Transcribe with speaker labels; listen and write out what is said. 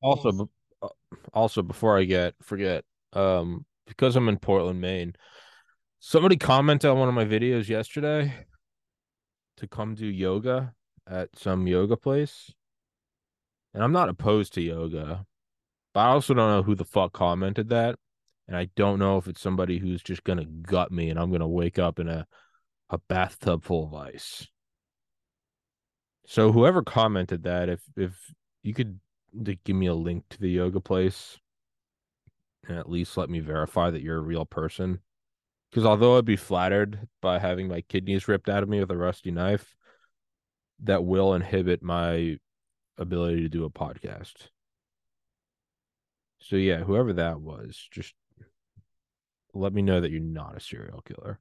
Speaker 1: Also, uh, also before I get forget, um, because I'm in Portland, Maine, somebody commented on one of my videos yesterday to come do yoga at some yoga place, and I'm not opposed to yoga, but I also don't know who the fuck commented that, and I don't know if it's somebody who's just gonna gut me, and I'm gonna wake up in a a bathtub full of ice. So whoever commented that, if if you could like, give me a link to the yoga place and at least let me verify that you're a real person. Because although I'd be flattered by having my kidneys ripped out of me with a rusty knife, that will inhibit my ability to do a podcast. So yeah, whoever that was, just let me know that you're not a serial killer.